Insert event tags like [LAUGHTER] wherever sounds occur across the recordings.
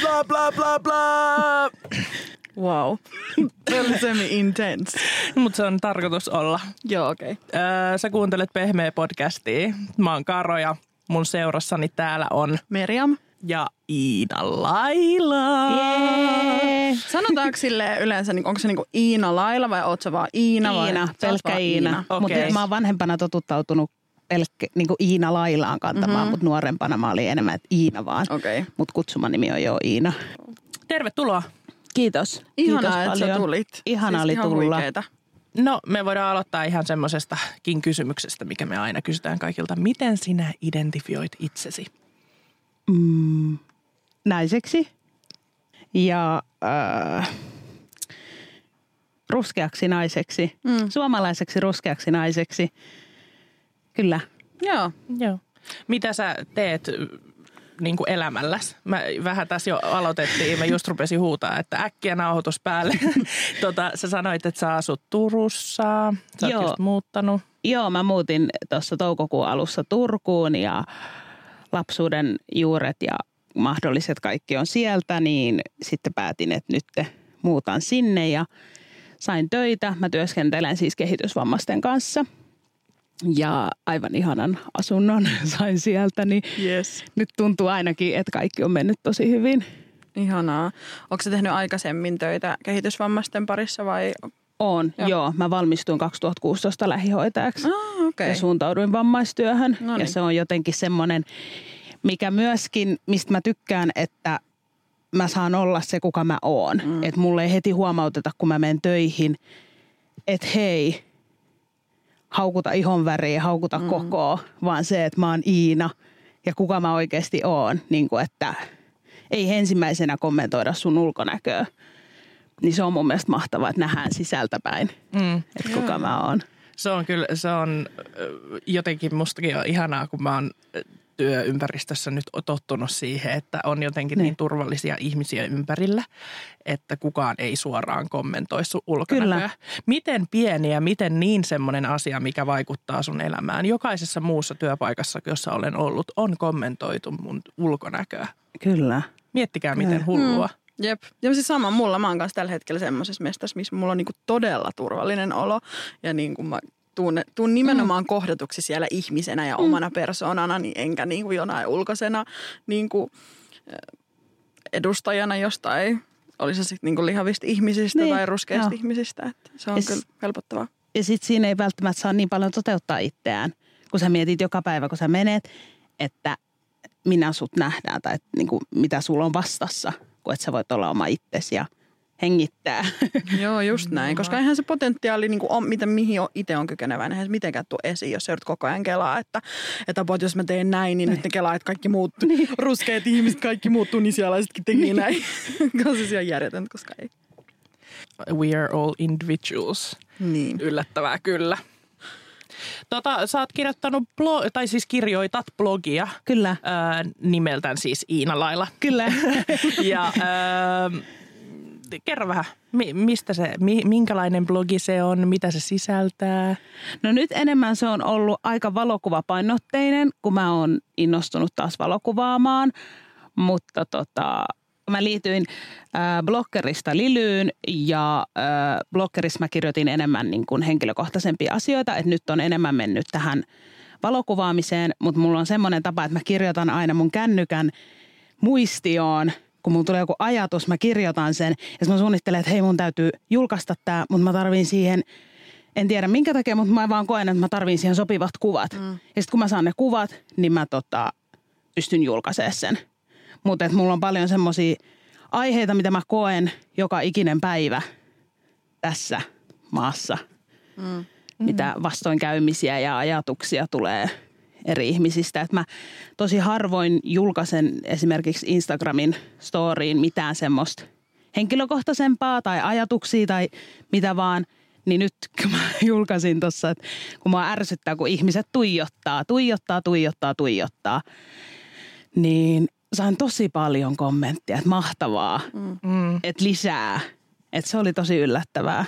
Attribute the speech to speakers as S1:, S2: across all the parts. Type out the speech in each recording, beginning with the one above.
S1: bla bla bla bla bla.
S2: Wow. Very semi-intense.
S1: Mutta se on tarkoitus olla.
S2: Joo, okei. Okay.
S1: Öö, sä kuuntelet Pehmeä podcastia. Mä oon Karo ja mun seurassani täällä on
S2: Meriam.
S1: ja Iina Laila.
S2: Yeah. Sanotaanko sille yleensä, niin onko se niinku Iina Laila vai oot sä vaan Iina? vai?
S3: Iina,
S2: oot
S3: pelkkä
S2: vaan
S3: Iina.
S1: Okei.
S3: Mutta mä oon vanhempana totuttautunut pelkkä, niin kuin Iina Lailaan kantamaan,
S2: Mhm.
S3: mm-hmm. mutta nuorempana mä olin enemmän, että Iina vaan.
S2: Okay.
S3: Mutta kutsumanimi on jo Iina.
S1: Tervetuloa.
S3: Kiitos.
S2: Ihanaa,
S3: Kiitos
S2: että
S3: paljon.
S2: sä tulit.
S3: Ihana
S2: siis
S3: oli
S2: ihan
S3: tulla.
S2: Huikeeta.
S1: No, me voidaan aloittaa ihan semmoisestakin kysymyksestä, mikä me aina kysytään kaikilta. Miten sinä identifioit itsesi?
S3: Mm, naiseksi ja äh, ruskeaksi naiseksi.
S2: Mm.
S3: Suomalaiseksi ruskeaksi naiseksi. Kyllä.
S2: Joo.
S1: Joo. Mitä sä teet niin kuin elämälläs? Mä vähän tässä jo aloitettiin, mä just rupesin huutaa, että äkkiä nauhoitus päälle. [LAUGHS] tota, sä sanoit, että sä asut Turussa, sä oot
S3: Joo.
S1: just muuttanut.
S3: Joo, mä muutin tuossa toukokuun alussa Turkuun ja lapsuuden juuret ja mahdolliset kaikki on sieltä, niin sitten päätin, että nyt muutan sinne ja sain töitä. Mä työskentelen siis kehitysvammaisten kanssa ja aivan ihanan asunnon [LAUGHS] sain sieltä, niin
S2: Yes.
S3: nyt tuntuu ainakin, että kaikki on mennyt tosi hyvin.
S2: Ihanaa. Onko sä tehnyt aikaisemmin töitä kehitysvammaisten parissa vai?
S3: On,
S2: Joo.
S3: joo. Mä valmistuin 2016 lähihoitajaksi.
S2: Ah, okei.
S3: ja suuntauduin vammaistyöhön.
S2: No
S3: Ja
S2: niin.
S3: se on jotenkin semmoinen, mikä myöskin, mistä mä tykkään, että mä saan olla se, kuka mä oon. Mm. Että mulle ei heti huomauteta, kun mä menen töihin, että hei, haukuta ihon väriä, haukuta mm. koko, vaan se, että mä oon Iina ja kuka mä oikeasti oon. Niin kuin, että ei ensimmäisenä kommentoida sun ulkonäköä. Niin se on mun mielestä mahtavaa, että nähdään sisältäpäin,
S1: Mm.
S3: että kuka mä oon.
S1: Se on kyllä, se on jotenkin mustakin on ihanaa, kun mä oon työympäristössä nyt tottunut siihen, että on jotenkin niin,
S3: Niin.
S1: turvallisia ihmisiä ympärillä, että kukaan ei suoraan kommentoi sun ulkonäköä.
S3: Kyllä.
S1: Miten pieni ja miten niin semmoinen asia, mikä vaikuttaa sun elämään? Jokaisessa muussa työpaikassa, jossa olen ollut, on kommentoitu mun ulkonäköä.
S3: Kyllä.
S1: Miettikää, miten
S3: Kyllä.
S1: hullua.
S2: Jep. Ja siis sama mulla. Mä oon kanssa tällä hetkellä semmoisessa mestassa, missä mulla on niinku todella turvallinen olo. Ja niin kuin mä tuun, tuun nimenomaan mm. kohdatuksi siellä ihmisenä ja omana persoonana, niin enkä niin kuin jonain ulkoisena niin kuin, eh, edustajana jostain, olisi se sitten niin lihavista ihmisistä
S3: Niin,
S2: tai ruskeista
S3: joo.
S2: ihmisistä. Että se on
S3: Ja
S2: kyllä helpottavaa.
S3: Ja sitten siinä ei välttämättä saa niin paljon toteuttaa itseään, kun sä mietit joka päivä, kun sä menet, että minä sut nähdään tai että niin kuin, mitä sulla on vastassa, kun et sä voit olla oma itsesi ja hengittää. [LAUGHS]
S2: Joo, just näin. Koska eihän se potentiaali, niin kuin on, mitä, mihin on, itse on kykeneväinen, eihän se mitenkään tule esiin, jos sä joudut koko ajan kelaa, että, että apua, jos mä teen näin, niin nyt ne kelaa, että kaikki muut [LAUGHS] niin. ruskeat ihmiset, kaikki muut tunisialaisetkin teki näin. [LAUGHS] Koska se on järjetöntä, koska ei.
S1: We are all individuals.
S2: Niin.
S1: Yllättävää kyllä. Tota, sä oot kirjoittanut, blo- tai siis kirjoitat blogia
S3: Kyllä.
S1: ää, nimeltään siis Iina Laila.
S3: Kyllä.
S1: Ja ää, kerro vähän, mi- mistä se, mi- minkälainen blogi se on, mitä se sisältää?
S3: No nyt enemmän se on ollut aika valokuvapainotteinen, kun mä oon innostunut taas valokuvaamaan. Mutta tota, mä liityin äh, bloggerista Lilyyn ja äh, bloggerissa mä kirjoitin enemmän niin kuin henkilökohtaisempia asioita, että nyt on enemmän mennyt tähän valokuvaamiseen, mutta mulla on semmoinen tapa, että mä kirjoitan aina mun kännykän muistioon, kun mulla tulee joku ajatus, mä kirjoitan sen ja mä suunnittelen, että hei mun täytyy julkaista tämä, mutta mä tarviin siihen en tiedä minkä takia, mutta mä vaan koen, että mä tarviin siihen sopivat kuvat. Mm. Ja sitten kun mä saan ne kuvat, niin mä tota, pystyn julkaisemaan sen. Mutta mulla on paljon semmoisia aiheita, mitä mä koen joka ikinen päivä tässä maassa. Mm. Mitä vastoinkäymisiä ja ajatuksia tulee eri ihmisistä. Et mä tosi harvoin julkaisen esimerkiksi Instagramin storyin mitään semmoista henkilökohtaisempaa tai ajatuksia tai mitä vaan. Niin nyt [LAUGHS] kun mä julkaisin tuossa, että kun mä ärsyttää, kun ihmiset tuijottaa, tuijottaa, tuijottaa, tuijottaa, niin sain tosi paljon kommenttia, että mahtavaa, mm. että lisää. Että se oli tosi yllättävää.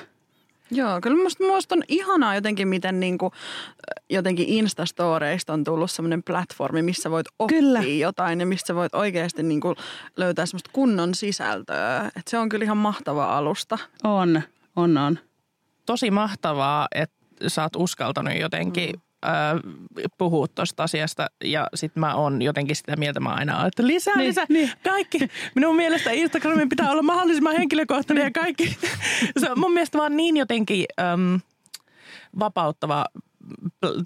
S2: Joo, kyllä musta, musta on ihanaa jotenkin, miten niinku, jotenkin Instastoreista on tullut semmoinen platformi, missä voit oppia
S3: Kyllä.
S2: jotain ja missä voit oikeasti niinku löytää semmoista kunnon sisältöä. Et se on kyllä ihan mahtava alusta.
S3: On, on, on.
S1: Tosi mahtavaa, että sä oot uskaltanut jotenkin mm. Puhua tuosta asiasta ja sit mä oon jotenkin sitä mieltä mä aina, että lisää,
S3: Niin,
S1: lisää,
S3: niin.
S1: kaikki. Minun mielestä Instagramin pitää olla mahdollisimman henkilökohtainen ja kaikki. Se on mun mielestä vaan niin jotenkin äm, vapauttava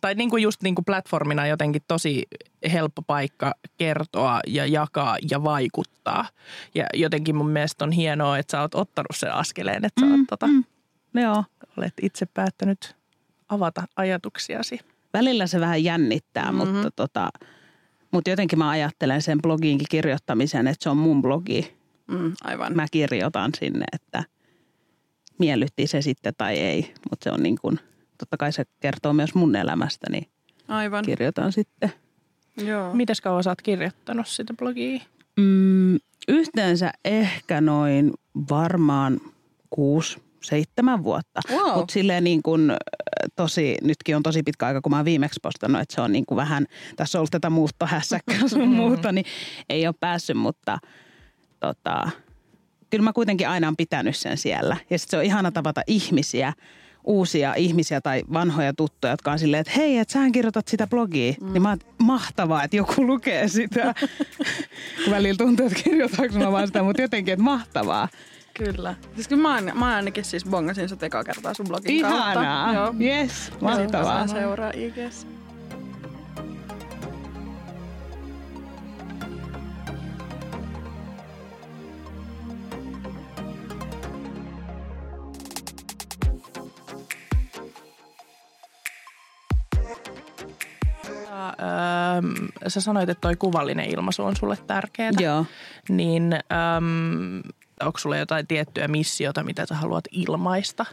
S1: tai niin kuin just niin kuin platformina jotenkin tosi helppo paikka kertoa ja jakaa ja vaikuttaa. Ja jotenkin mun mielestä on hienoa, että sä oot ottanut sen askeleen, että sä oot, tota,
S3: mm. Joo.
S1: olet itse päättänyt avata ajatuksiasi.
S3: Välillä se vähän jännittää, mm-hmm. mutta, tota, mutta jotenkin mä ajattelen sen blogiinkin kirjoittamisen, että se on mun blogi.
S2: Mm, aivan.
S3: Mä kirjoitan sinne, että miellytti se sitten tai ei. Mutta se on niin kuin, totta kai se kertoo myös mun elämästä, niin
S2: Aivan.
S3: kirjoitan sitten.
S2: Joo.
S1: Mites kauan sä oot kirjoittanut sitä blogia?
S3: Mm, yhteensä ehkä noin varmaan kuusi, seitsemän vuotta.
S2: Wow.
S3: Mutta silleen niin kuin tosi, nytkin on tosi pitkä aika, kun mä oon viimeksi postannut, että se on niin kuin vähän, tässä on ollut tätä muuttohässäkkää sun muuta, niin ei ole päässyt, mutta tota, kyllä mä kuitenkin aina on pitänyt sen siellä. Ja sitten se on ihana tavata ihmisiä, uusia ihmisiä tai vanhoja tuttuja, jotka on silleen, että hei, että sähän kirjoitat sitä blogia. Mm. Niin mä oon, mahtavaa, että joku lukee sitä. [LAUGHS] Välillä tuntuu, että kirjoitaanko mä vaan sitä, mutta jotenkin, että mahtavaa.
S2: Kyllä. Siis kyllä mä, mä ainakin siis bongasin sut ekaa kertaa sun blogin kautta.
S3: Ihanaa.
S2: Joo.
S3: Yes, mahtavaa.
S2: seuraa IGS.
S1: Ja, öö, sä sanoit, että toi kuvallinen ilmaisu on sulle tärkeää.
S3: Joo.
S1: Niin öö, onko sulla jotain tiettyä missiota, mitä sä haluat ilmaista?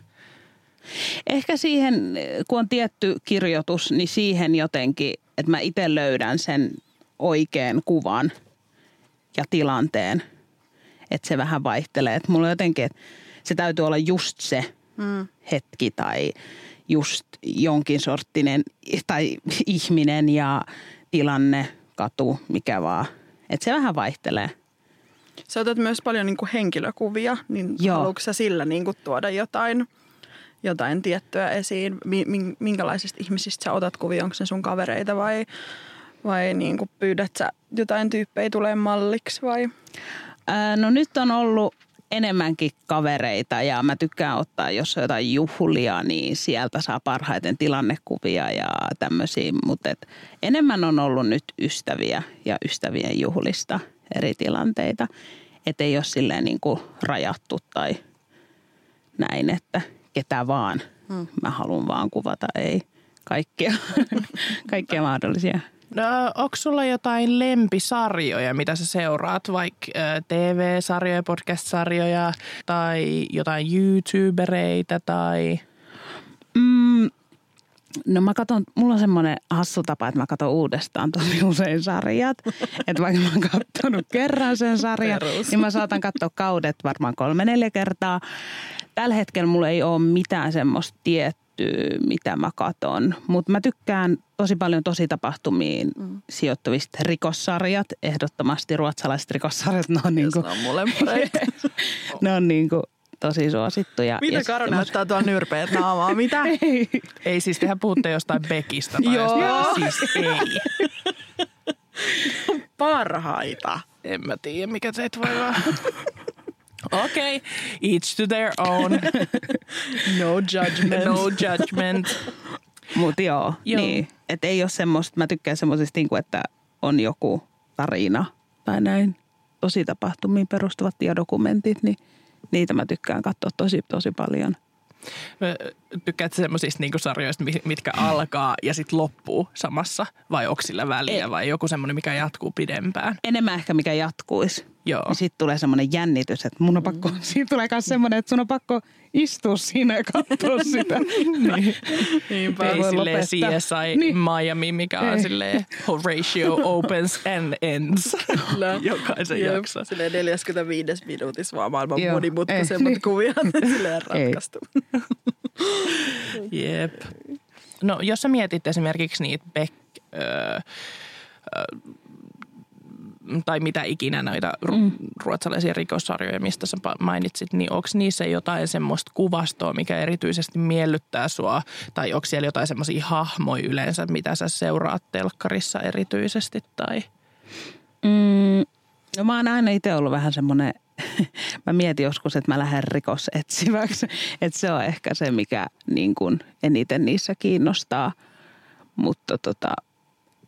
S3: Ehkä siihen, kun on tietty kirjoitus, niin siihen jotenkin, että mä itse löydän sen oikean kuvan ja tilanteen. Että se vähän vaihtelee. Että mulla on jotenkin, että se täytyy olla just se
S2: Mm.
S3: hetki tai just jonkin sorttinen tai ihminen ja tilanne, katu, mikä vaan. Että se vähän vaihtelee.
S2: Sä otat myös paljon niin kuin henkilökuvia, niin
S3: Joo.
S2: haluatko sä sillä niin kuin tuoda jotain, jotain tiettyä esiin? Mi- min- Minkälaisista ihmisistä sä otat kuvia? Onko ne sun kavereita vai, vai niin kuin pyydät sä jotain tyyppejä tulee malliksi vai?
S3: Ää, No nyt on ollut enemmänkin kavereita ja mä tykkään ottaa, jos on jotain juhlia, niin sieltä saa parhaiten tilannekuvia ja tämmöisiä. Mutta enemmän on ollut nyt ystäviä ja ystävien juhlista eri tilanteita. Että ei ole silleen niin kuin rajattu tai näin, että ketä vaan. Hmm. Mä haluan vaan kuvata, ei kaikkia, [LAUGHS] kaikkia mahdollisia.
S1: No, onko sulla jotain lempisarjoja, mitä sä seuraat, vaikka TV-sarjoja, podcast-sarjoja tai jotain YouTubereita tai...
S3: Mm, no mä katon, mulla on semmoinen hassu tapa, että mä katon uudestaan tosi usein sarjat. [LAUGHS] että vaikka mä oon katsonut kerran sen sarjan,
S2: Perus.
S3: niin mä saatan katsoa kaudet varmaan kolme neljä kertaa. Tällä hetkellä mulla ei ole mitään semmoista tiettyä, mitä mä katon. Mutta mä tykkään tosi paljon tosi tapahtumiin mm. sijoittuvista rikossarjat. Ehdottomasti ruotsalaiset rikossarjat, ne on, niinku,
S2: on mulle [LAUGHS]
S3: ne on niinku tosi suosittuja.
S2: Mitä
S3: Ja
S2: Karo näyttää tuon nyrpeet naamaa? Mitä? [LAUGHS]
S3: Ei.
S1: Ei siis tehän puhutte jostain Bekistä tai
S2: Joo.
S1: jostain. Siis ei. [LAUGHS]
S2: Parhaita.
S1: En mä tiedä, mikä teitä voi vaan. [LAUGHS] Okei, okay. each to their own.
S2: No judgment.
S1: No judgment.
S3: Mutta joo,
S1: Joo.
S3: niin. Että ei ole semmoista, mä tykkään semmoisesta, niin että on joku tarina tai näin. Tosi tapahtumiin perustuvat tiedokumentit, niin niitä mä tykkään katsoa tosi, tosi paljon.
S1: Tykkäätkö semmoisista niinku sarjoista, mi- mitkä [CLEARS THROAT] alkaa ja sitten loppuu samassa? Vai onko sillä väliä
S3: Ei.
S1: vai joku semmoinen, mikä jatkuu pidempään?
S3: Enemmän ehkä mikä jatkuisi.
S1: Joo.
S3: Ja sitten tulee semmoinen jännitys, että mun on pakko, mm. [LAUGHS] siinä tulee myös semmoinen, että sun on pakko istua siinä ja katsoa [LAUGHS] sitä. niin.
S2: Niinpä.
S1: Ei silleen. CSI
S3: Niin.
S1: niin. Miami, mikä on
S3: Ei.
S1: silleen Horatio opens and ends [LAUGHS] jokaisen
S2: Jep,
S1: jakson.
S2: Silleen 45 minuutissa vaan maailman
S3: Joo,
S2: monimutkaisemmat
S3: ei, niin.
S2: kuviot silleen ratkaistu. [LAUGHS]
S1: Jep. No jos sä mietit esimerkiksi niitä Beck, öö, öö, tai mitä ikinä noita mm. ruotsalaisia rikossarjoja, mistä sä mainitsit, niin onko niissä jotain semmoista kuvastoa, mikä erityisesti miellyttää sua? Tai onko siellä jotain semmoisia hahmoja yleensä, mitä sä seuraat telkkarissa erityisesti? Tai?
S3: Mm, no mä oon aina itse ollut vähän semmoinen, [LAUGHS] mä mietin joskus, että mä lähden rikosetsiväksi. Että se on ehkä se, mikä niin kuin eniten niissä kiinnostaa. Mutta tota,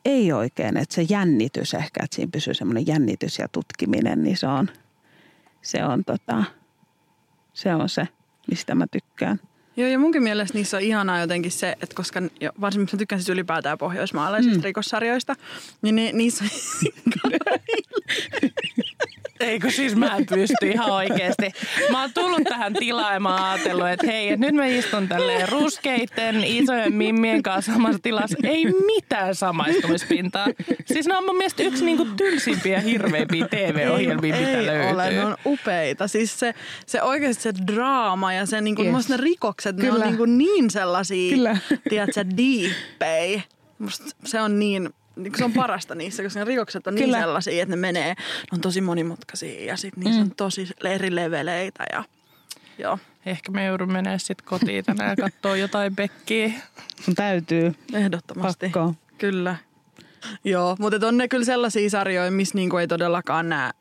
S3: ei oikein, että se jännitys ehkä, että siinä pysyy semmoinen jännitys ja tutkiminen, niin se on, se on, tota, se, on se, mistä mä tykkään.
S2: Joo, ja munkin mielestä niissä on ihanaa jotenkin se, että koska varsinkin mä tykkään siis ylipäätään pohjoismaalaisista mm. rikossarjoista, niin ne, niissä [LAUGHS] [LAUGHS]
S1: Eikö siis mä en pysty ihan oikeasti. Mä oon tullut tähän tilaan ja mä oon ajatellut, että hei, että nyt mä istun tälleen ruskeitten isojen mimmien kanssa samassa tilassa. Ei mitään samaistumispintaa. Siis ne on mun mielestä yksi niinku tylsimpiä hirveimpiä TV-ohjelmia,
S2: ei,
S1: mitä
S2: ei
S1: löytyy.
S2: Ole, ne on upeita. Siis se, se oikeasti se draama ja se, niinku, yes. ne rikokset, Kyllä. ne on niinku niin sellaisia, Kyllä. tiedätkö, deepei. Musta se on niin se on parasta niissä, koska ne rikokset on niin Kyllä. niin sellaisia, että ne menee, ne on tosi monimutkaisia ja sitten niissä mm. on tosi eri leveleitä ja joo.
S1: Ehkä me joudun menemään sitten kotiin tänään ja katsoa jotain Bekkiä.
S3: Sun täytyy.
S2: Ehdottomasti. Pakko. Kyllä. Joo, mutta on ne kyllä sellaisia sarjoja, missä niinku ei todellakaan näe,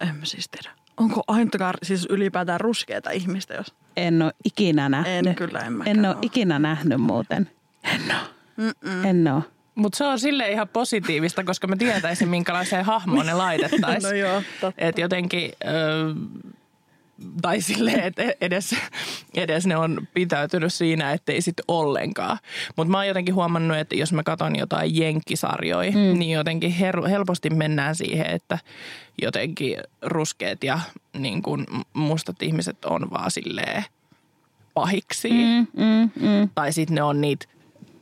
S2: en mä siis tiedä. Onko ainakaan siis ylipäätään ruskeita ihmistä, jos...
S3: En ole ikinä nähnyt.
S2: En kyllä, en
S3: En ole ikinä nähnyt muuten. En ole. En ole.
S1: Mutta se on sille ihan positiivista, koska mä tietäisin, minkälaiseen hahmoon ne laitettaisiin. [LAUGHS]
S2: no joo, totta.
S1: Et jotenkin, ö, tai silleen, että edes, edes ne on pitäytynyt siinä, ettei sitten ollenkaan. Mutta mä oon jotenkin huomannut, että jos mä katson jotain jenkkisarjoja, mm. niin jotenkin her- helposti mennään siihen, että jotenkin ruskeat ja niin kun mustat ihmiset on vaan silleen pahiksi. Mm, mm, mm. Tai sitten ne on niitä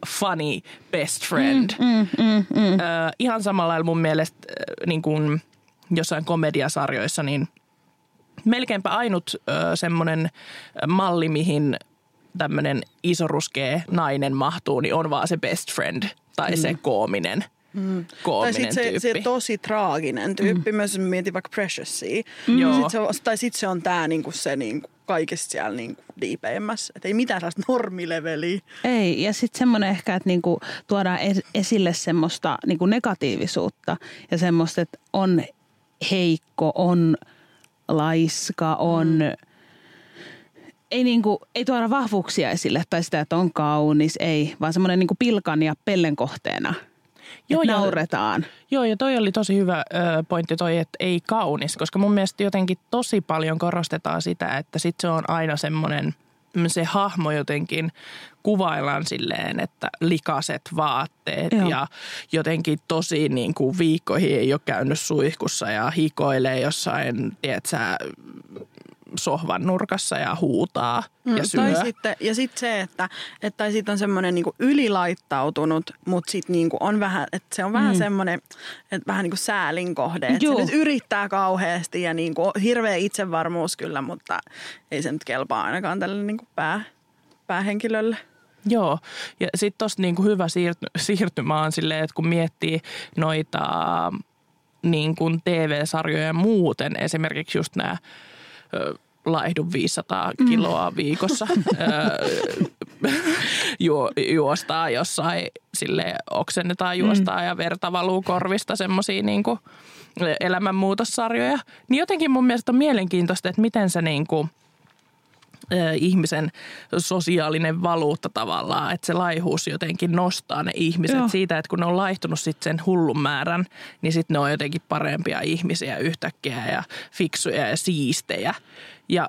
S1: funny best friend. Mm, mm, mm, mm. Ö, ihan samalla lailla mun mielestä niin kuin jossain komediasarjoissa, niin melkeinpä ainut ö, semmoinen malli, mihin tämmöinen isoruskea nainen mahtuu, niin on vaan se best friend tai mm. se koominen. Mm. Tai sitten
S2: se, se tosi traaginen tyyppi, mm. myös mietin vaikka Precioussia. Mm. Sit se, tai sitten se on tämä niinku se niinku kaikista siellä niinku diipeimmässä. Että ei mitään sellaista normileveliä.
S3: Ei, ja sitten semmoinen ehkä, että niinku tuodaan esille semmoista niinku negatiivisuutta ja semmoista, että on heikko, on laiska, on... Mm. Ei, niinku, ei tuoda vahvuuksia esille tai sitä, että on kaunis, ei, vaan semmoinen niinku pilkan ja pellen kohteena – Joo, että nauretaan.
S1: Joo, ja toi oli tosi hyvä pointti toi, että ei kaunis, koska mun mielestä jotenkin tosi paljon korostetaan sitä, että sit se on aina semmoinen, se hahmo jotenkin kuvaillaan silleen, että likaset vaatteet Joo. ja jotenkin tosi niin kuin viikkoihin ei ole käynyt suihkussa ja hikoilee jossain, tiedätkö, sohvan nurkassa ja huutaa mm, ja syö.
S2: Tai sitten, ja sitten se, että, että tai sitten on semmoinen niin ylilaittautunut, mutta sitten niin on vähän, että se on vähän mm. semmoinen, että vähän niin kuin säälin kohde. Että se nyt yrittää kauheasti ja niin kuin, hirveä itsevarmuus kyllä, mutta ei se nyt kelpaa ainakaan tälle niin kuin pää, päähenkilölle.
S1: Joo, ja sitten tuosta niinku hyvä siirty, siirtymä on silleen, että kun miettii noita niin kuin TV-sarjoja muuten, esimerkiksi just nämä laihdun 500 mm. kiloa mm. viikossa. [LAUGHS] Ju, juostaa jossain, sille oksennetaan juostaa mm. ja verta valuu korvista semmoisia niin elämänmuutossarjoja. Niin jotenkin mun mielestä on mielenkiintoista, että miten se niin kuin – ihmisen sosiaalinen valuutta tavallaan, että se laihuus jotenkin nostaa ne ihmiset Joo. siitä, että kun ne on laihtunut sitten sen hullun määrän, niin sitten ne on jotenkin parempia ihmisiä yhtäkkiä ja fiksuja ja siistejä. Ja,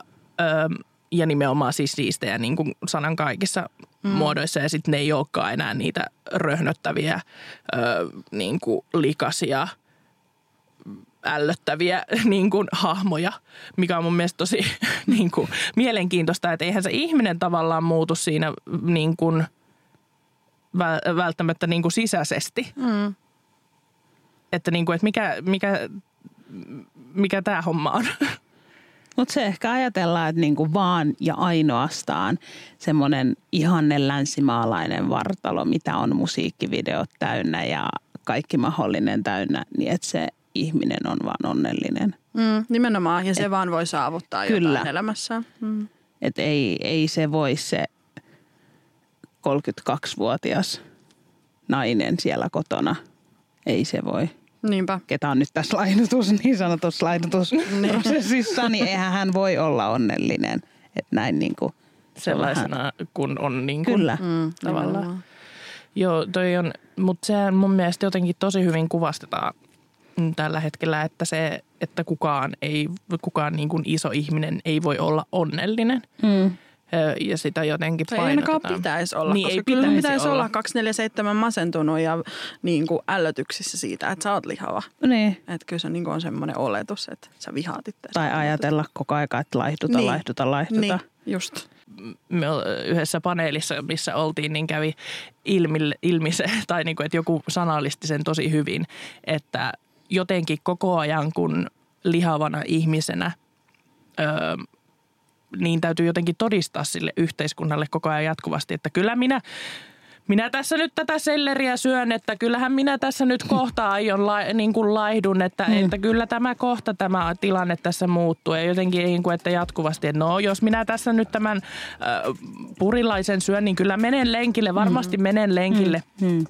S1: ja nimenomaan siis siistejä niin kuin sanan kaikissa mm. muodoissa ja sitten ne ei olekaan enää niitä röhnöttäviä niin kuin likasia – ällöttäviä [LAUGHS] niin kuin, hahmoja, mikä on mun mielestä tosi [LAUGHS] niin kuin, mielenkiintoista, että eihän se ihminen tavallaan muutu siinä niin kuin, välttämättä niin kuin sisäisesti. Mm. Että, niin kuin, että mikä, mikä, mikä tämä homma on. [LAUGHS]
S3: Mutta se ehkä ajatellaan, että niinku vaan ja ainoastaan semmoinen ihanne länsimaalainen vartalo, mitä on musiikkivideot täynnä ja kaikki mahdollinen täynnä, niin että se ihminen on vaan onnellinen.
S2: Mm, nimenomaan, ja se Et, vaan voi saavuttaa kyllä. jotain elämässään. Mm.
S3: Että ei, ei se voi se 32-vuotias nainen siellä kotona, ei se voi.
S2: Niinpä.
S3: Ketä on nyt tässä lainotus, [LAUGHS] niin sanotussa lainotusprosessissa, niin eihän hän voi olla onnellinen. Että näin niin kuin,
S1: Sellaisena vähän... kun on niin kuin,
S3: Kyllä.
S1: Mm, tavallaan. Joo, toi on, mutta se mun mielestä jotenkin tosi hyvin kuvastetaan tällä hetkellä, että se, että kukaan ei, kukaan niin kuin iso ihminen ei voi olla onnellinen. Mm. Ja sitä jotenkin
S2: Se ei ainakaan pitäisi olla, niin koska ei kyllä pitäisi, pitäisi olla. olla 247 masentunut ja niin kuin ällötyksissä siitä, että sä oot lihava.
S3: Niin.
S2: Että kyllä se niin kuin on semmoinen oletus, että sä vihaat itse.
S3: Tai ajatella koko aika, että laihduta, niin. laihduta, laihduta. Niin,
S2: just
S1: me yhdessä paneelissa, missä oltiin, niin kävi ilmi, ilmi se, tai niin kuin, että joku sanallisti sen tosi hyvin, että jotenkin koko ajan, kun lihavana ihmisenä öö, niin täytyy jotenkin todistaa sille yhteiskunnalle koko ajan jatkuvasti, että kyllä minä, minä tässä nyt tätä selleriä syön, että kyllähän minä tässä nyt kohta aion la, niin kuin laihdun, että, mm. että kyllä tämä kohta tämä tilanne tässä muuttuu. Ja jotenkin niin kuin, että jatkuvasti, että no jos minä tässä nyt tämän äh, purilaisen syön, niin kyllä menen lenkille, varmasti mm. menen lenkille. Mm. Mm.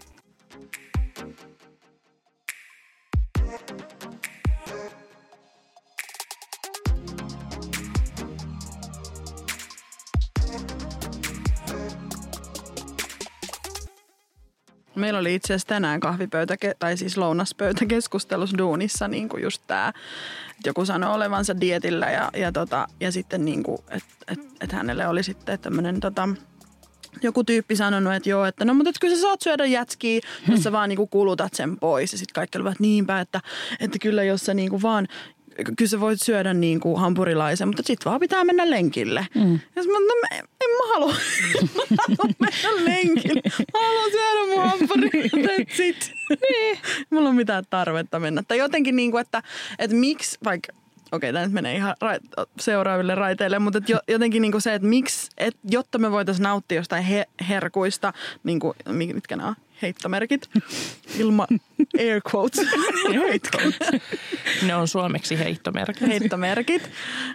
S2: Meillä oli itse asiassa tänään kahvipöytä, tai siis lounaspöytäkeskustelussa duunissa niin kuin just tämä, että joku sanoi olevansa dietillä ja, ja, tota, ja sitten niin kuin, että et, et hänelle oli sitten tämmöinen tota, joku tyyppi sanonut, että joo, että no mutta et kyllä sä saat syödä jätskiä, jos sä vaan niinku kulutat sen pois. Ja sitten kaikki olivat niinpä, että, että kyllä jos sä niinku vaan kyllä sä voit syödä niin kuin hampurilaisen, mutta sitten vaan pitää mennä lenkille. Mm. Ja mä, no, mä, en mä halua, [LAUGHS] mä haluan mennä lenkille. Mä haluan syödä mun hampurilaisen, niin. Mulla on mitään tarvetta mennä. Tai jotenkin niin kuin, että, että miksi, vaikka okei, tämä nyt menee ihan ra- seuraaville raiteille, mutta et jo, jotenkin niinku se, että miksi, et, jotta me voitaisiin nauttia jostain he, herkuista, niinku, mitkä nämä on, heittomerkit, ilma [LAUGHS] air quotes.
S1: ne on suomeksi heittomerkit.
S2: Heittomerkit.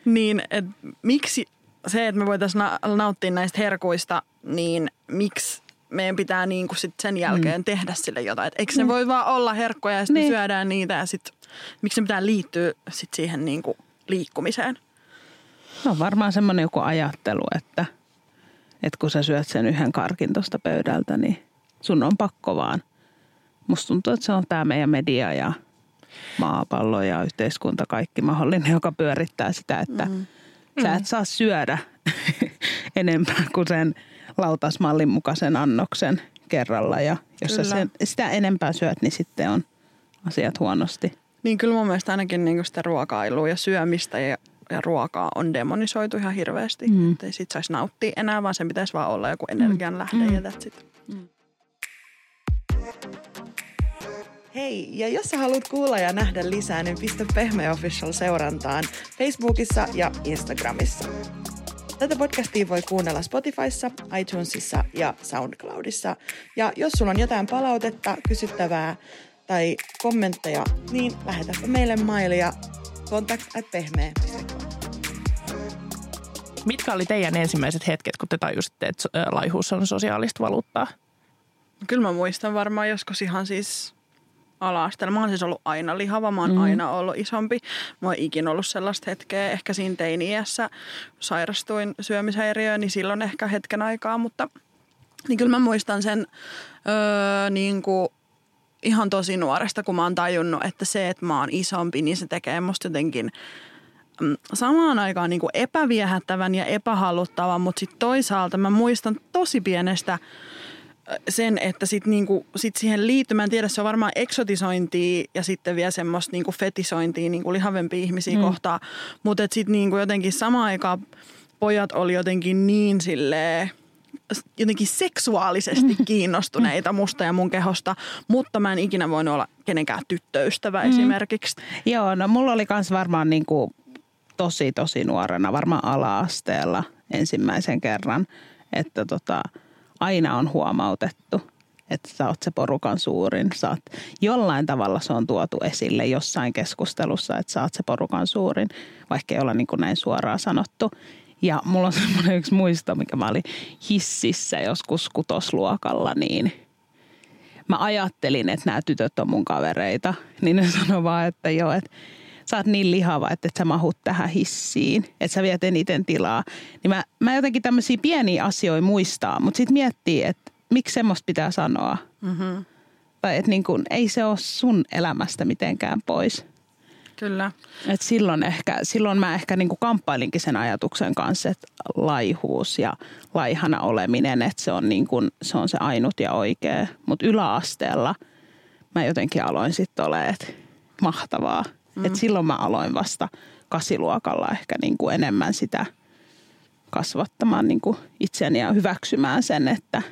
S2: Niin et, miksi se, että me voitaisiin na- nauttia näistä herkuista, niin miksi meidän pitää niin kuin sit sen jälkeen mm. tehdä sille jotain. Et eikö ne mm. voi vaan olla herkkoja ja sitten niin. syödään niitä ja sitten miksi ne pitää liittyä sit siihen niin kuin liikkumiseen?
S3: No varmaan semmoinen joku ajattelu, että, että kun sä syöt sen yhden karkin tuosta pöydältä, niin sun on pakko vaan. Musta tuntuu, että se on tämä meidän media ja maapallo ja yhteiskunta, kaikki mahdollinen, joka pyörittää sitä, että mm. sä et saa syödä [LAUGHS] enempää kuin sen lautasmallin mukaisen annoksen kerralla. Ja jos kyllä. sä sen, sitä enempää syöt, niin sitten on asiat huonosti.
S2: Niin kyllä mun mielestä ainakin niin sitä ruokailua ja syömistä ja, ja ruokaa on demonisoitu ihan hirveästi. Mm. Että ei sit saisi nauttia enää, vaan sen pitäisi vaan olla joku energian lähde mm. ja that's it. Mm. Hei, ja jos sä haluat kuulla ja nähdä lisää, niin pistä Pehme Official seurantaan Facebookissa ja Instagramissa. Tätä podcastia voi kuunnella Spotifyssa, iTunesissa ja SoundCloudissa. Ja jos sulla on jotain palautetta, kysyttävää tai kommentteja, niin lähetäpä meille mailia contact.pehmeä.com.
S1: Mitkä oli teidän ensimmäiset hetket, kun te tajusitte, että laihuus on sosiaalista valuuttaa?
S2: Kyllä mä muistan varmaan joskus ihan siis ala-asteella. Mä oon siis ollut aina lihava, mä oon mm. aina ollut isompi. Mä oon ikinä ollut sellaista hetkeä, ehkä siinä teini-iässä sairastuin syömishäiriöön, niin silloin ehkä hetken aikaa, mutta niin kyllä mä muistan sen öö, niin kuin ihan tosi nuoresta, kun mä oon tajunnut, että se, että mä oon isompi, niin se tekee musta jotenkin mm, samaan aikaan niin kuin epäviehättävän ja epähaluttavan, mutta sitten toisaalta mä muistan tosi pienestä sen, että sit niinku, sit siihen liittyy, mä en tiedä, se on varmaan eksotisointia ja sitten vielä semmoista niinku fetisointia niinku lihavempia ihmisiä mm. kohtaan. Mutta sitten niinku jotenkin samaan aikaan pojat oli jotenkin niin silleen, jotenkin seksuaalisesti mm. kiinnostuneita musta ja mun kehosta, mutta mä en ikinä voinut olla kenenkään tyttöystävä mm. esimerkiksi.
S3: Joo, no mulla oli kans varmaan niinku tosi tosi nuorena, varmaan ala-asteella ensimmäisen kerran, että tota, aina on huomautettu, että sä oot se porukan suurin. Sä oot, jollain tavalla se on tuotu esille jossain keskustelussa, että sä oot se porukan suurin, vaikka ei olla niin kuin näin suoraan sanottu. Ja mulla on semmoinen yksi muisto, mikä mä olin hississä joskus kutosluokalla, niin mä ajattelin, että nämä tytöt on mun kavereita. Niin ne sanoi vaan, että joo, että sä oot niin lihava, että et sä mahut tähän hissiin, että sä viet eniten tilaa. Niin mä, mä jotenkin tämmöisiä pieniä asioita muistaa, mutta sitten miettii, että miksi semmoista pitää sanoa. Mm-hmm. Tai että niin kun, ei se ole sun elämästä mitenkään pois.
S2: Kyllä.
S3: Et silloin, ehkä, silloin mä ehkä niin kuin kamppailinkin sen ajatuksen kanssa, että laihuus ja laihana oleminen, että se on, niin kuin, se, on se ainut ja oikea. Mutta yläasteella mä jotenkin aloin sitten olemaan, että mahtavaa. Mm. Et silloin mä aloin vasta kasiluokalla ehkä niin kuin enemmän sitä kasvattamaan niin kuin itseäni ja hyväksymään sen, että,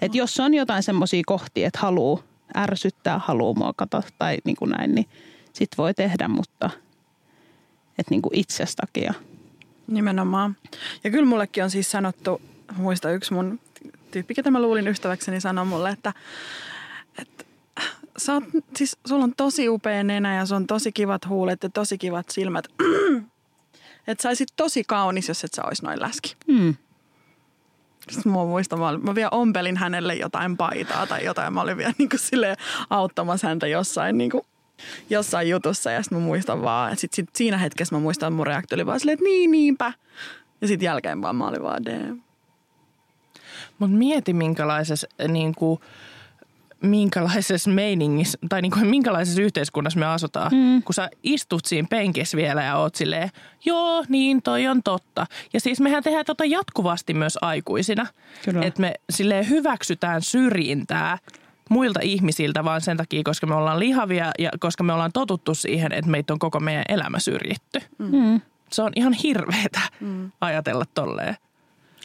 S3: että jos on jotain semmoisia kohtia, että haluaa ärsyttää, haluaa muokata tai niin kuin näin, niin – sit voi tehdä, mutta et niin kuin itsestäkin.
S2: Nimenomaan. Ja kyllä mullekin on siis sanottu, muista yksi mun tyyppi, ketä mä luulin ystäväkseni, sanoi mulle, että, että sä oot, siis sulla on tosi upea nenä ja sun on tosi kivat huulet ja tosi kivat silmät. [CLEARS THROAT] että sä tosi kaunis, jos et sä ois noin läski. Mm. Sitten mä muistan, mä, mä vielä ompelin hänelle jotain paitaa tai jotain. Mä olin vielä niin kuin auttamassa häntä jossain niin kuin jossain jutussa ja sitten mä muistan vaan, että sit, sit siinä hetkessä mä muistan, että mun reaktio oli vaan silleen, että niin niinpä. Ja sitten jälkeen vaan mä olin vaan damn.
S1: Mutta mieti minkälaisessa niin kuin, minkälaisessa meiningissä tai niin kuin, minkälaisessa yhteiskunnassa me asutaan, mm. kun sä istut siinä penkissä vielä ja oot silleen, joo, niin toi on totta. Ja siis mehän tehdään tota jatkuvasti myös aikuisina, että me silleen hyväksytään syrjintää muilta ihmisiltä, vaan sen takia, koska me ollaan lihavia ja koska me ollaan totuttu siihen, että meitä on koko meidän elämä syrjitty. Mm. Se on ihan hirveetä mm. ajatella tolleen.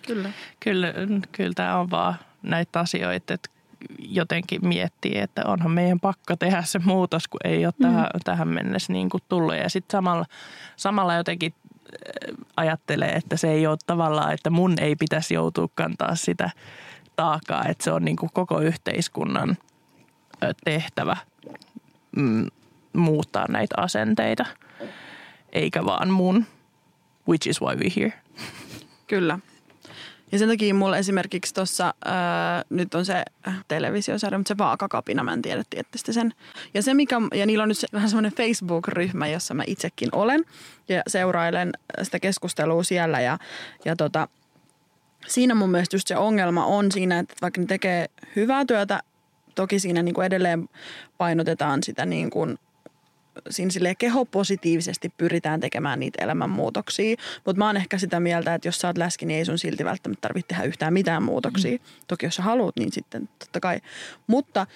S2: Kyllä.
S1: Kyllä, kyllä tämä on vaan näitä asioita, että jotenkin miettii, että onhan meidän pakko tehdä se muutos, kun ei ole mm. tähän, tähän mennessä niin kuin tullut. Ja sitten samalla, samalla jotenkin äh, ajattelee, että se ei ole tavallaan, että mun ei pitäisi joutua kantaa sitä – taakkaa, että se on niin kuin koko yhteiskunnan tehtävä mm, muuttaa näitä asenteita, eikä vaan mun, which is why we here.
S2: Kyllä. Ja sen takia mulla esimerkiksi tuossa, nyt on se televisiosarja, mutta se Vaakakapina, mä en tiedä, tietysti sen. Ja, se mikä, ja niillä on nyt se, vähän semmoinen Facebook-ryhmä, jossa mä itsekin olen ja seurailen sitä keskustelua siellä ja, ja tota, siinä mun mielestä just se ongelma on siinä, että vaikka ne tekee hyvää työtä, toki siinä niin kuin edelleen painotetaan sitä niin kuin siinä sille kehopositiivisesti pyritään tekemään niitä elämänmuutoksia. Mutta mä oon ehkä sitä mieltä, että jos sä oot läski, niin ei sun silti välttämättä tarvitse tehdä yhtään mitään muutoksia. Mm. Toki jos sä haluat, niin sitten totta kai. Mutta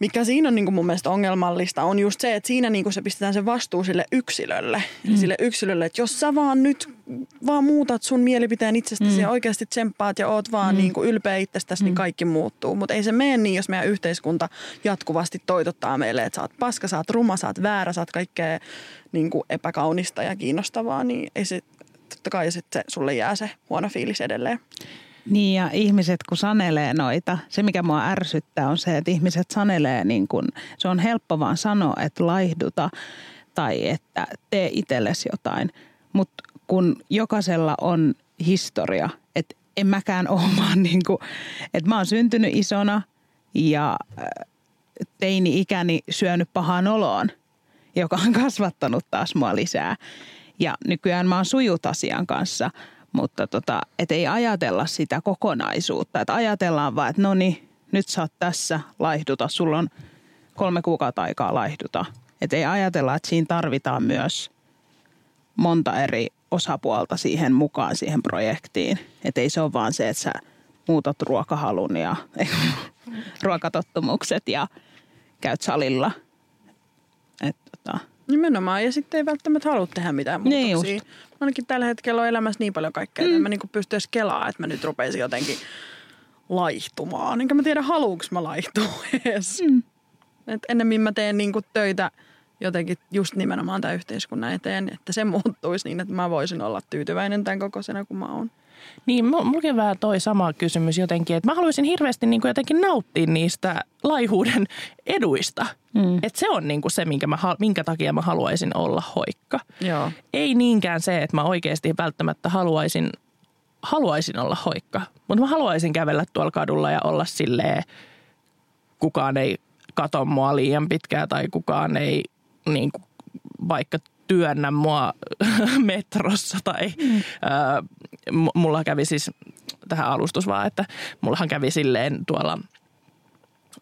S2: mikä siinä on niin mun mielestä ongelmallista, on just se, että siinä niin se pistetään se vastuu sille yksilölle. Mm. Sille yksilölle, että jos sä vaan nyt vaan muutat sun mielipiteen itsestäsi mm. ja oikeasti tsemppaat ja oot vaan mm. niin kuin ylpeä itsestäsi, niin mm. niin kaikki muuttuu. Mutta ei se mene niin, jos meidän yhteiskunta jatkuvasti toitottaa meille, että sä oot paska, sä oot ruma, sä oot väärä, sä oot kaikkea niin kuin epäkaunista ja kiinnostavaa, niin ei se, totta kai sitten sulle jää se huono fiilis edelleen.
S3: Niin ja ihmiset kun sanelee noita, se mikä mua ärsyttää on se, että ihmiset sanelee niin kuin, se on helppo vaan sanoa, että laihduta tai että tee itsellesi jotain. Mutta kun jokaisella on historia, että en mäkään ole [LAUGHS] vaan niin kuin, että mä oon syntynyt isona ja äh, teini-ikäni syönyt pahaan oloon, joka on [LAUGHS] kasvattanut taas mua lisää. Ja nykyään mä oon sujut asian kanssa, mutta tota, et ei ajatella sitä kokonaisuutta. Että ajatellaan vaan, että no niin, nyt sä oot tässä, laihduta. Sulla on kolme kuukautta aikaa laihduta. Että ei ajatella, että siinä tarvitaan myös monta eri osapuolta siihen mukaan siihen projektiin. Että ei se ole vaan se, että sä muutat ruokahalun ja [LAUGHS] ruokatottumukset ja käyt salilla. Et, tota.
S2: Nimenomaan. Ja sitten ei välttämättä halua tehdä mitään niin muutoksia. Niin Ainakin tällä hetkellä on elämässä niin paljon kaikkea, mm. että mä niin pystyn edes kelaa, että mä nyt rupeisin jotenkin laihtumaan. Enkä mä tiedä, haluuks mä laihtua [LAUGHS] edes. Mm. Et ennemmin mä teen niin töitä jotenkin just nimenomaan tämän yhteiskunnan eteen, että se muuttuisi niin, että mä voisin olla tyytyväinen tämän kokoisena kuin mä oon.
S1: Niin, mulla vähän toi sama kysymys jotenkin, että mä haluaisin hirveästi niin kuin jotenkin nauttia niistä laihuuden eduista. Mm. Että se on niin kuin se, minkä, mä, minkä takia mä haluaisin olla hoikka.
S2: Joo.
S1: Ei niinkään se, että mä oikeasti välttämättä haluaisin, haluaisin olla hoikka. Mutta mä haluaisin kävellä tuolla kadulla ja olla silleen, kukaan ei kato mua liian pitkää tai kukaan ei niin kuin, vaikka työnnä mua [LAUGHS] metrossa tai mm. äh, mulla kävi siis tähän alustus vaan, että mullahan kävi silleen tuolla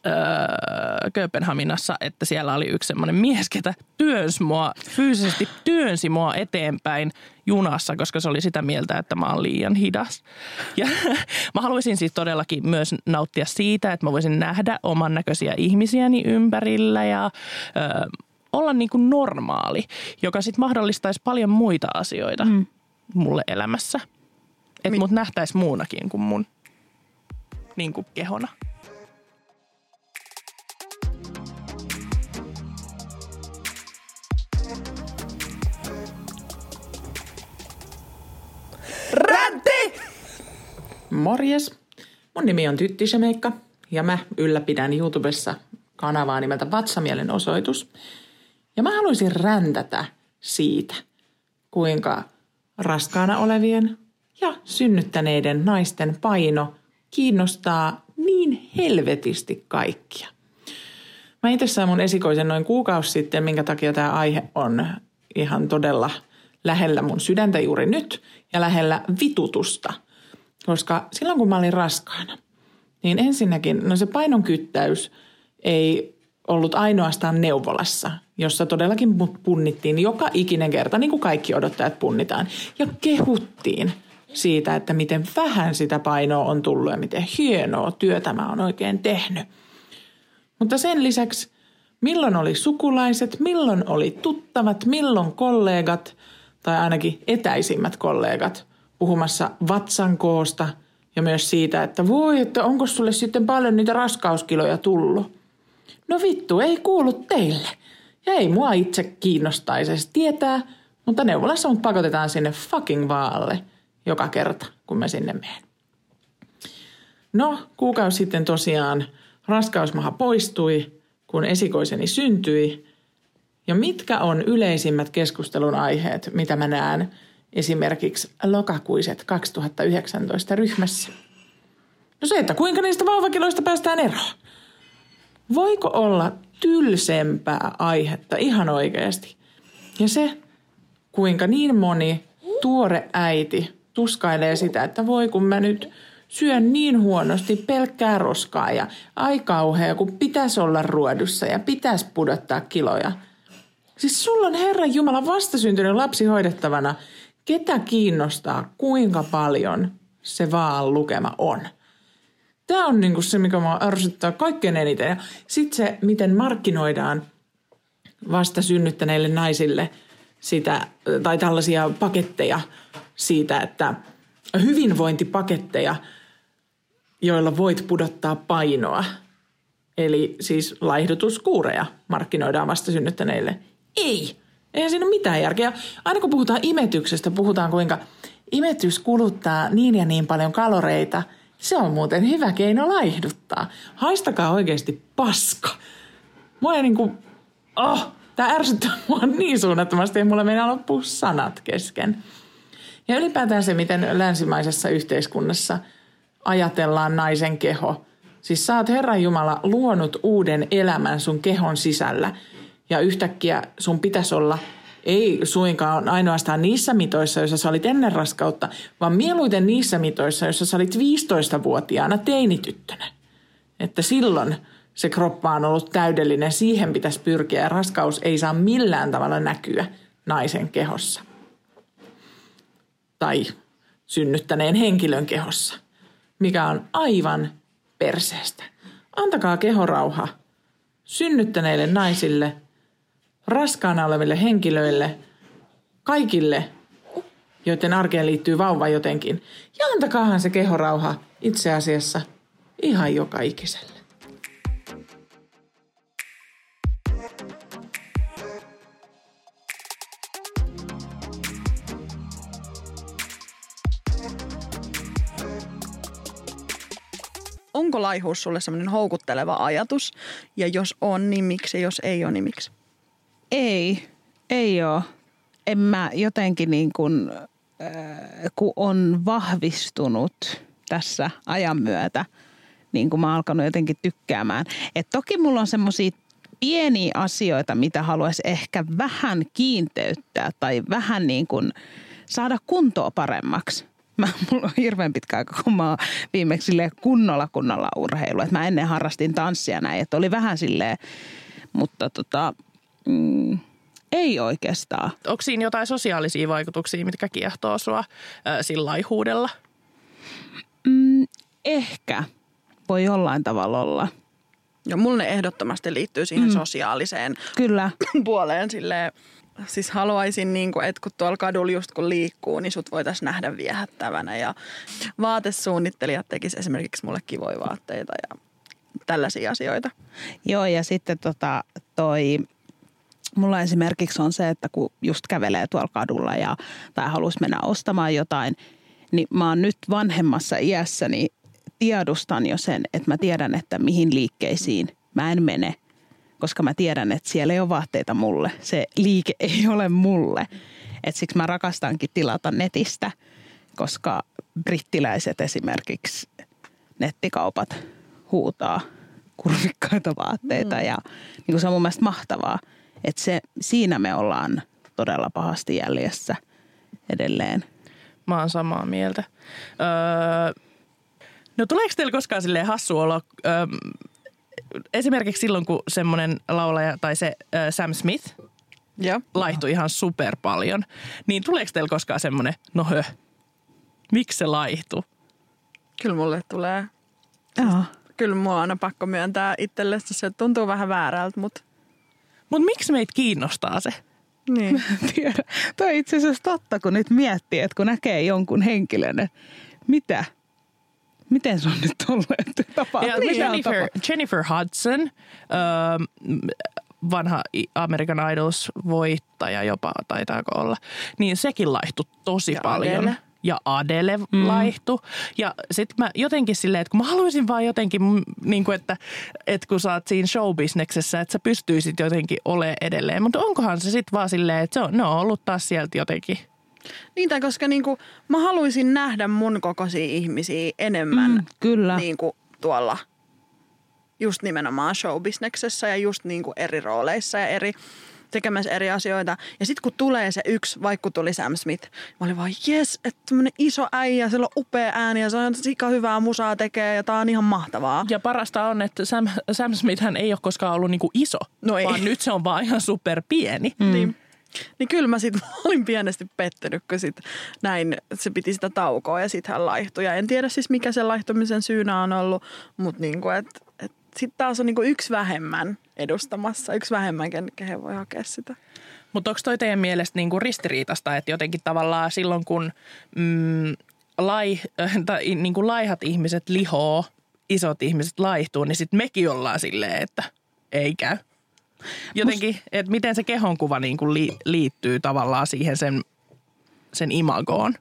S1: öö, Kööpenhaminassa, että siellä oli yksi semmoinen mies, ketä työnsi mua, fyysisesti työnsi mua eteenpäin junassa, koska se oli sitä mieltä, että mä oon liian hidas. Ja [LAUGHS] mä haluaisin siis todellakin myös nauttia siitä, että mä voisin nähdä oman näköisiä ihmisiäni ympärillä ja öö, olla niin kuin normaali, joka sitten mahdollistaisi paljon muita asioita mm. mulle elämässä. Että Mi- mut nähtäisi muunakin kuin mun niin kuin kehona.
S4: Räntti! Morjes. Mun nimi on Tytti Shemeikka ja mä ylläpidän YouTubessa kanavaa nimeltä Vatsamielen osoitus. Ja mä haluaisin räntätä siitä, kuinka raskaana olevien ja synnyttäneiden naisten paino kiinnostaa niin helvetisti kaikkia. Mä itse sain mun esikoisen noin kuukausi sitten, minkä takia tämä aihe on ihan todella lähellä mun sydäntä juuri nyt ja lähellä vitutusta. Koska silloin kun mä olin raskaana, niin ensinnäkin, no se painon kyttäys ei ollut ainoastaan neuvolassa, jossa todellakin punnittiin joka ikinen kerta, niin kuin kaikki odottajat punnitaan. Ja kehuttiin – siitä, että miten vähän sitä painoa on tullut ja miten hienoa työtä mä oon oikein tehnyt. Mutta sen lisäksi, milloin oli sukulaiset, milloin oli tuttavat, milloin kollegat tai ainakin etäisimmät kollegat puhumassa vatsan koosta ja myös siitä, että voi, että onko sulle sitten paljon niitä raskauskiloja tullut. No vittu, ei kuulu teille. Ja ei mua itse kiinnostaisi tietää, mutta neuvolassa mut pakotetaan sinne fucking vaalle – joka kerta, kun mä sinne menen. No, kuukausi sitten tosiaan raskausmaha poistui, kun esikoiseni syntyi. Ja mitkä on yleisimmät keskustelun aiheet, mitä mä näen esimerkiksi lokakuiset 2019 ryhmässä? No se, että kuinka niistä vauvakiloista päästään eroon. Voiko olla tylsempää aihetta ihan oikeasti? Ja se, kuinka niin moni tuore äiti tuskailee sitä, että voi kun mä nyt syön niin huonosti pelkkää roskaa ja ai kauhea, kun pitäisi olla ruodussa ja pitäisi pudottaa kiloja. Siis sulla on Herran Jumala vastasyntynyt lapsi hoidettavana. Ketä kiinnostaa, kuinka paljon se vaan lukema on? Tämä on niinku se, mikä mä ärsyttää kaikkein eniten. Ja sitten se, miten markkinoidaan vasta synnyttäneille naisille sitä, tai tällaisia paketteja – siitä, että hyvinvointipaketteja, joilla voit pudottaa painoa. Eli siis laihdutuskuureja markkinoidaan vasta synnyttäneille. Ei, eihän siinä ole mitään järkeä. Aina kun puhutaan imetyksestä, puhutaan kuinka imetys kuluttaa niin ja niin paljon kaloreita. Se on muuten hyvä keino laihduttaa. Haistakaa oikeasti paska. Mua ei niinku, oh, tää ärsyttää [LAUGHS] mua niin suunnattomasti, että mulla meinaa loppua sanat kesken. Ja ylipäätään se, miten länsimaisessa yhteiskunnassa ajatellaan naisen keho. Siis sä oot Herran Jumala luonut uuden elämän sun kehon sisällä ja yhtäkkiä sun pitäisi olla ei suinkaan ainoastaan niissä mitoissa, joissa sä olit ennen raskautta, vaan mieluiten niissä mitoissa, joissa sä olit 15-vuotiaana teinityttönä. Että silloin se kroppa on ollut täydellinen, siihen pitäisi pyrkiä ja raskaus ei saa millään tavalla näkyä naisen kehossa tai synnyttäneen henkilön kehossa, mikä on aivan perseestä. Antakaa kehorauha synnyttäneille naisille, raskaana oleville henkilöille, kaikille, joiden arkeen liittyy vauva jotenkin. Ja antakaahan se kehorauha itse asiassa ihan joka ikiselle.
S2: onko laihuus sulle semmoinen houkutteleva ajatus? Ja jos on, niin miksi? Jos ei ole, niin miksi?
S3: Ei, ei ole. En mä jotenkin niin kuin, äh, kun on vahvistunut tässä ajan myötä, niin kuin mä oon alkanut jotenkin tykkäämään. Et toki mulla on semmoisia pieniä asioita, mitä haluaisi ehkä vähän kiinteyttää tai vähän niin kuin saada kuntoa paremmaksi. [LAUGHS] Mä, mulla on hirveän pitkä aika, kun mä oon viimeksi kunnolla kunnolla urheilu. Et mä ennen harrastin tanssia näin, että oli vähän silleen, mutta tota, mm, ei oikeastaan.
S1: Onko siinä jotain sosiaalisia vaikutuksia, mitkä kiehtoo sua äh, sillä laihuudella?
S3: Mm, ehkä voi jollain tavalla olla.
S2: Ja mulle ne ehdottomasti liittyy siihen mm. sosiaaliseen
S3: Kyllä. [CLEARS THROAT]
S2: puoleen silleen, siis haluaisin, niin kuin, että kun tuolla kadulla just kun liikkuu, niin sut voitaisiin nähdä viehättävänä. Ja vaatesuunnittelijat tekis esimerkiksi mulle kivoja vaatteita ja tällaisia asioita.
S3: Joo, ja sitten tota, toi, mulla esimerkiksi on se, että kun just kävelee tuolla kadulla ja, tai haluaisi mennä ostamaan jotain, niin mä oon nyt vanhemmassa iässä, niin tiedustan jo sen, että mä tiedän, että mihin liikkeisiin mä en mene, koska mä tiedän, että siellä ei ole vaatteita mulle. Se liike [LAUGHS] ei ole mulle. Et siksi mä rakastankin tilata netistä, koska brittiläiset esimerkiksi nettikaupat huutaa kurvikkaita vaatteita mm. ja niin kuin se on mun mielestä mahtavaa, että se, siinä me ollaan todella pahasti jäljessä edelleen.
S1: Mä oon samaa mieltä. Öö, no tuleeko teillä koskaan silleen hassu olo, öö, esimerkiksi silloin kun semmoinen laulaja tai se öö, Sam Smith
S2: Joo.
S1: laihtui ihan super paljon, niin tuleeko teillä koskaan semmoinen, no hö, miksi se laihtui?
S2: Kyllä mulle tulee.
S3: Joo.
S2: Kyllä mua on aina pakko myöntää itselle, että se tuntuu vähän väärältä, mutta
S1: Mutta miksi meitä kiinnostaa se?
S2: niin.
S3: tiedä. Toi on itse asiassa totta, kun nyt miettii, että kun näkee jonkun henkilön, että mitä? Miten se on nyt ollut, että tapahtuu?
S1: Ja
S3: on
S1: Jennifer? Jennifer Hudson, öö, vanha American Idols-voittaja jopa, taitaako olla, niin sekin laihtui tosi
S2: Ja
S1: paljon.
S2: Adele.
S1: Ja Adele mm. laihtui. Ja sitten mä jotenkin silleen, että kun mä haluaisin vaan jotenkin, mm, niin kuin että, että kun sä oot siinä showbisneksessä, että sä pystyisit jotenkin olemaan edelleen. Mutta onkohan se sitten vaan silleen, että se on, ne on ollut taas sieltä jotenkin.
S2: Niin, tai koska niinku, mä haluaisin nähdä mun kokoisia ihmisiä enemmän
S3: Mm, kyllä.
S2: niinku, tuolla just nimenomaan showbisneksessä ja just niinku eri rooleissa ja eri tekemässä eri asioita. Ja sitten kun tulee se yksi, vaikka kun tuli Sam Smith, mä olin vaan, jes, että tämmönen iso äijä, sillä on upea ääni ja se on sika hyvää musaa tekee ja tää on ihan mahtavaa.
S1: Ja parasta on, että Sam, Sam Smith hän ei ole koskaan ollut niinku iso,
S2: No ei.
S1: vaan nyt se on vaan ihan super pieni.
S2: Mm. Niin, niin kyllä mä sitten [LAUGHS] olin pienesti pettynyt, kun sit näin, se piti sitä taukoa ja sitten hän laihtui. Ja en tiedä siis mikä sen laihtumisen syynä on ollut, mutta niinku, että et sitten taas on niinku yksi vähemmän edustamassa, yksi vähemmän, ken- kehen voi hakea sitä.
S1: Mutta onko toi teidän mielestä niinku ristiriitasta, että jotenkin tavallaan silloin kun mm, lai, [LAUGHS] tai niinku laihat ihmiset lihoo, isot ihmiset laihtuu, niin sitten mekin ollaan silleen, että ei käy. Jotenkin, että miten se kehonkuva niinku li, liittyy tavallaan siihen sen, sen imagoon.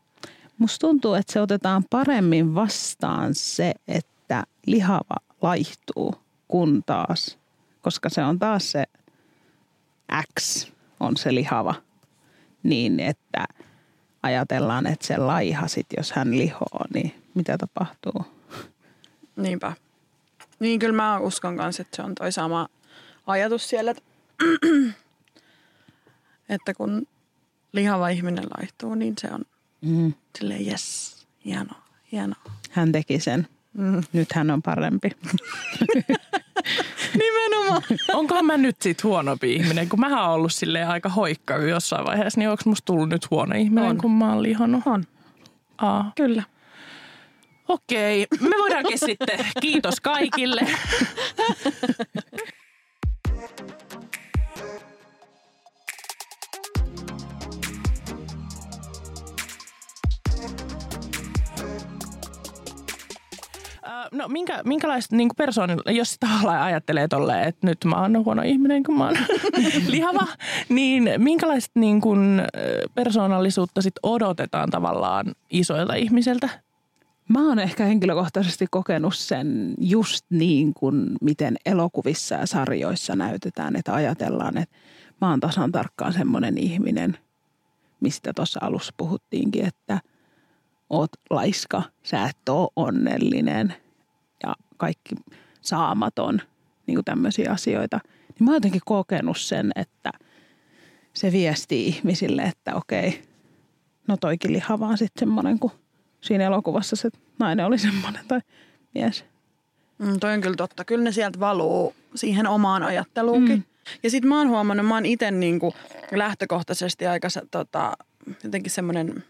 S3: Musta tuntuu, että se otetaan paremmin vastaan se, että lihava laihtuu, kun taas, koska se on taas se X on se lihava, niin että ajatellaan, että se laiha sit, jos hän lihoo, niin mitä tapahtuu?
S2: Niinpä. Niin kyllä mä uskon kanssa, että se on toi sama ajatus siellä, että, [CLEARS THROAT] että kun lihava ihminen laihtuu, niin se on
S3: Mm.
S2: silleen jes, hienoa, hienoa.
S3: Hän teki sen.
S2: Mm.
S3: Nyt hän on parempi. [LAUGHS]
S2: Nimenomaan.
S1: Onkohan mä nyt sit huonompi ihminen, kun mä oon ollut silleen aika hoikka jossain vaiheessa, niin onko musta tullut nyt huono ihminen,
S2: On.
S1: kun mä oon lihannut?
S2: On,
S1: Aa.
S2: kyllä.
S1: Okei, me voidaankin sitten. Kiitos kaikille. [LAUGHS] No minkä, minkälaista niin persoonilla, jos tavallaan ajattelee tolleen, että nyt mä oon huono ihminen, kun mä oon [LAUGHS] lihava, niin minkälaista niin kuin, persoonallisuutta sit odotetaan tavallaan isoilta ihmisiltä?
S3: Mä oon ehkä henkilökohtaisesti kokenut sen just niin kuin miten elokuvissa ja sarjoissa näytetään, että ajatellaan, että mä oon tasan tarkkaan semmoinen ihminen, mistä tuossa alussa puhuttiinkin, että oot laiska, sä et oo onnellinen kaikki saamaton, niin kuin tämmöisiä asioita. Niin mä oon jotenkin kokenut sen, että se viestii ihmisille, että okei, no toikin liha vaan sitten semmoinen, kun siinä elokuvassa se nainen oli semmoinen tai mies.
S2: Mm, toi on kyllä totta. Kyllä ne sieltä valuu siihen omaan ajatteluunkin. Mm. Ja sitten mä oon huomannut, mä oon itse niinku lähtökohtaisesti aika tota, jotenkin semmoinen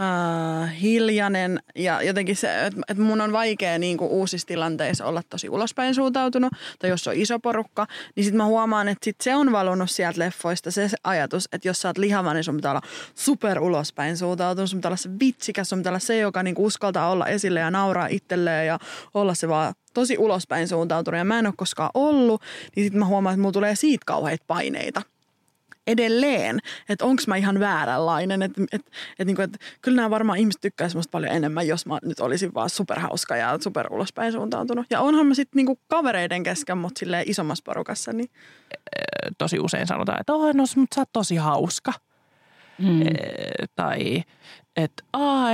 S2: äh, hiljainen ja jotenkin se, että et mun on vaikea niinku uusissa tilanteissa olla tosi ulospäin suuntautunut. Tai jos on iso porukka, niin sitten mä huomaan, että sit se on valunut sieltä leffoista se ajatus, että jos sä oot lihava, niin sun pitää olla super ulospäin suuntautunut, sun pitää olla se vitsikäs, sun pitää olla se, joka niinku uskaltaa olla esille ja nauraa itselleen ja olla se vaan tosi ulospäin suuntautunut. Ja mä en ole koskaan ollut, niin sitten mä huomaan, että mulla tulee siitä kauheita paineita edelleen, että onko mä ihan vääränlainen. Että et, et, niinku, et, kyllä nämä varmaan ihmiset tykkäisivät musta paljon enemmän, jos mä nyt olisin vaan superhauska ja super ulospäin suuntautunut. Ja onhan mä sitten niinku kavereiden kesken, mutta silleen isommassa porukassa. Niin.
S1: Tosi usein sanotaan, että oh, no, mutta sä oot tosi hauska. Mm. E, tai että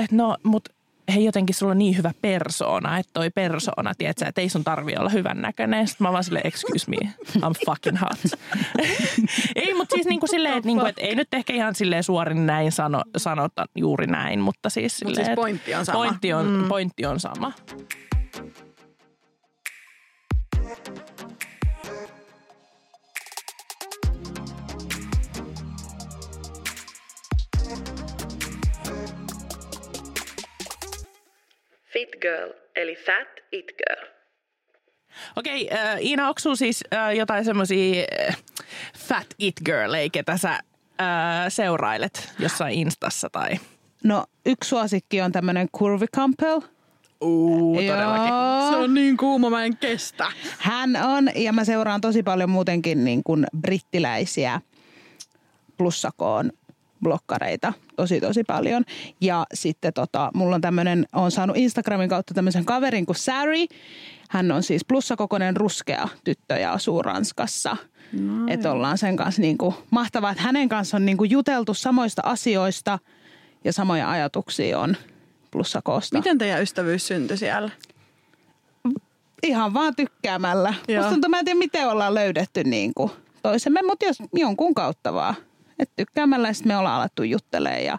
S1: et, no, mutta hei jotenkin sulla on niin hyvä persoona, että toi persoona, tiedätkö, että ei sun tarvi olla hyvän näköinen. Sitten mä vaan silleen, excuse me, I'm fucking hot. [LAUGHS] ei, mutta siis niin kuin silleen, että, niin kuin, että ei nyt ehkä ihan silleen suorin näin sano, sanota juuri näin, mutta siis silleen,
S2: Mut siis pointti on sama.
S1: Pointti on, mm. pointti on sama.
S2: Fit girl, eli fat it girl.
S1: Okei, äh, Iina, onko siis äh, jotain semmoisia äh, fat it girl, ketä sä äh, seurailet jossain Instassa tai?
S3: No yksi suosikki on tämmöinen Curvy Campbell.
S1: Uu, todellakin.
S2: Se on niin kuuma, mä en kestä.
S3: Hän on, ja mä seuraan tosi paljon muutenkin niin kuin brittiläisiä plussakoon blokkareita tosi tosi paljon. Ja sitten tota, mulla on tämmöinen, on saanut Instagramin kautta tämmöisen kaverin kuin Sari. Hän on siis plussakokoinen ruskea tyttö ja asuu Ranskassa. No, että ollaan sen kanssa niin kuin, mahtavaa, että hänen kanssa on niin kuin juteltu samoista asioista ja samoja ajatuksia on plussakoosta.
S2: Miten teidän ystävyys syntyi siellä?
S3: Ihan vaan tykkäämällä. Joo. Musta tuntuu, mä en tiedä miten ollaan löydetty niin kuin toisemme, mutta jos jonkun kautta vaan. Et tykkäämällä sitten me ollaan alettu juttelemaan ja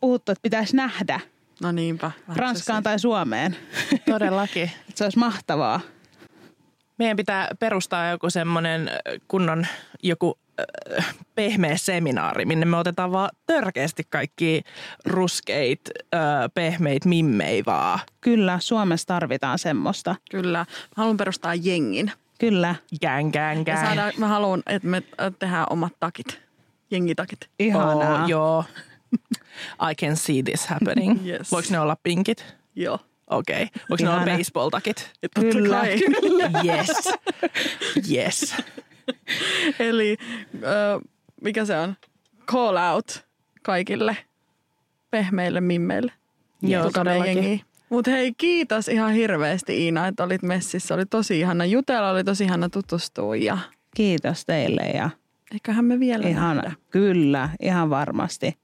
S3: puhuttu, että pitäisi nähdä
S2: No niinpä.
S3: Ranskaan tai Suomeen.
S1: Todellakin. [LAUGHS]
S3: se olisi mahtavaa.
S1: Meidän pitää perustaa joku semmoinen kunnon joku äh, pehmeä seminaari, minne me otetaan vaan törkeästi kaikki ruskeit, äh, pehmeit mimmei vaan.
S3: Kyllä, Suomessa tarvitaan semmoista.
S2: Kyllä. Mä haluan perustaa jengin.
S3: Kyllä.
S1: Gang, gang, gang.
S2: Saadaan, mä haluan, että me tehdään omat takit. Jengitakit.
S3: Ihanaa.
S1: Oh, joo. [LAUGHS] I can see this happening.
S2: Yes.
S1: Voiko ne olla pinkit?
S2: Joo.
S1: Okei. Okay. Voiko ne olla baseball-takit?
S3: Kyllä.
S2: Kyllä. [LAUGHS]
S1: Yes. Yes. [LAUGHS]
S2: Eli ö, mikä se on? Call out kaikille pehmeille mimmeille.
S1: Joo, todellakin.
S2: Mutta hei, kiitos ihan hirveästi Iina, että olit messissä. Oli tosi ihana jutella, oli tosi ihana tutustua ja
S3: Kiitos teille ja
S2: eiköhän me vielä
S3: ihana.
S2: nähdä.
S3: Kyllä, ihan varmasti.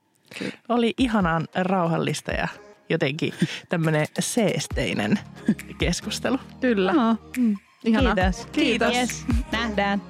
S1: Oli ihanan rauhallista ja jotenkin tämmöinen seesteinen keskustelu.
S2: Kyllä.
S3: No,
S2: Ihana.
S3: kiitos.
S2: Kiitos.
S3: Yes, nähdään.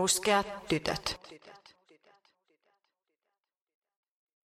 S5: Ruskeat tytöt.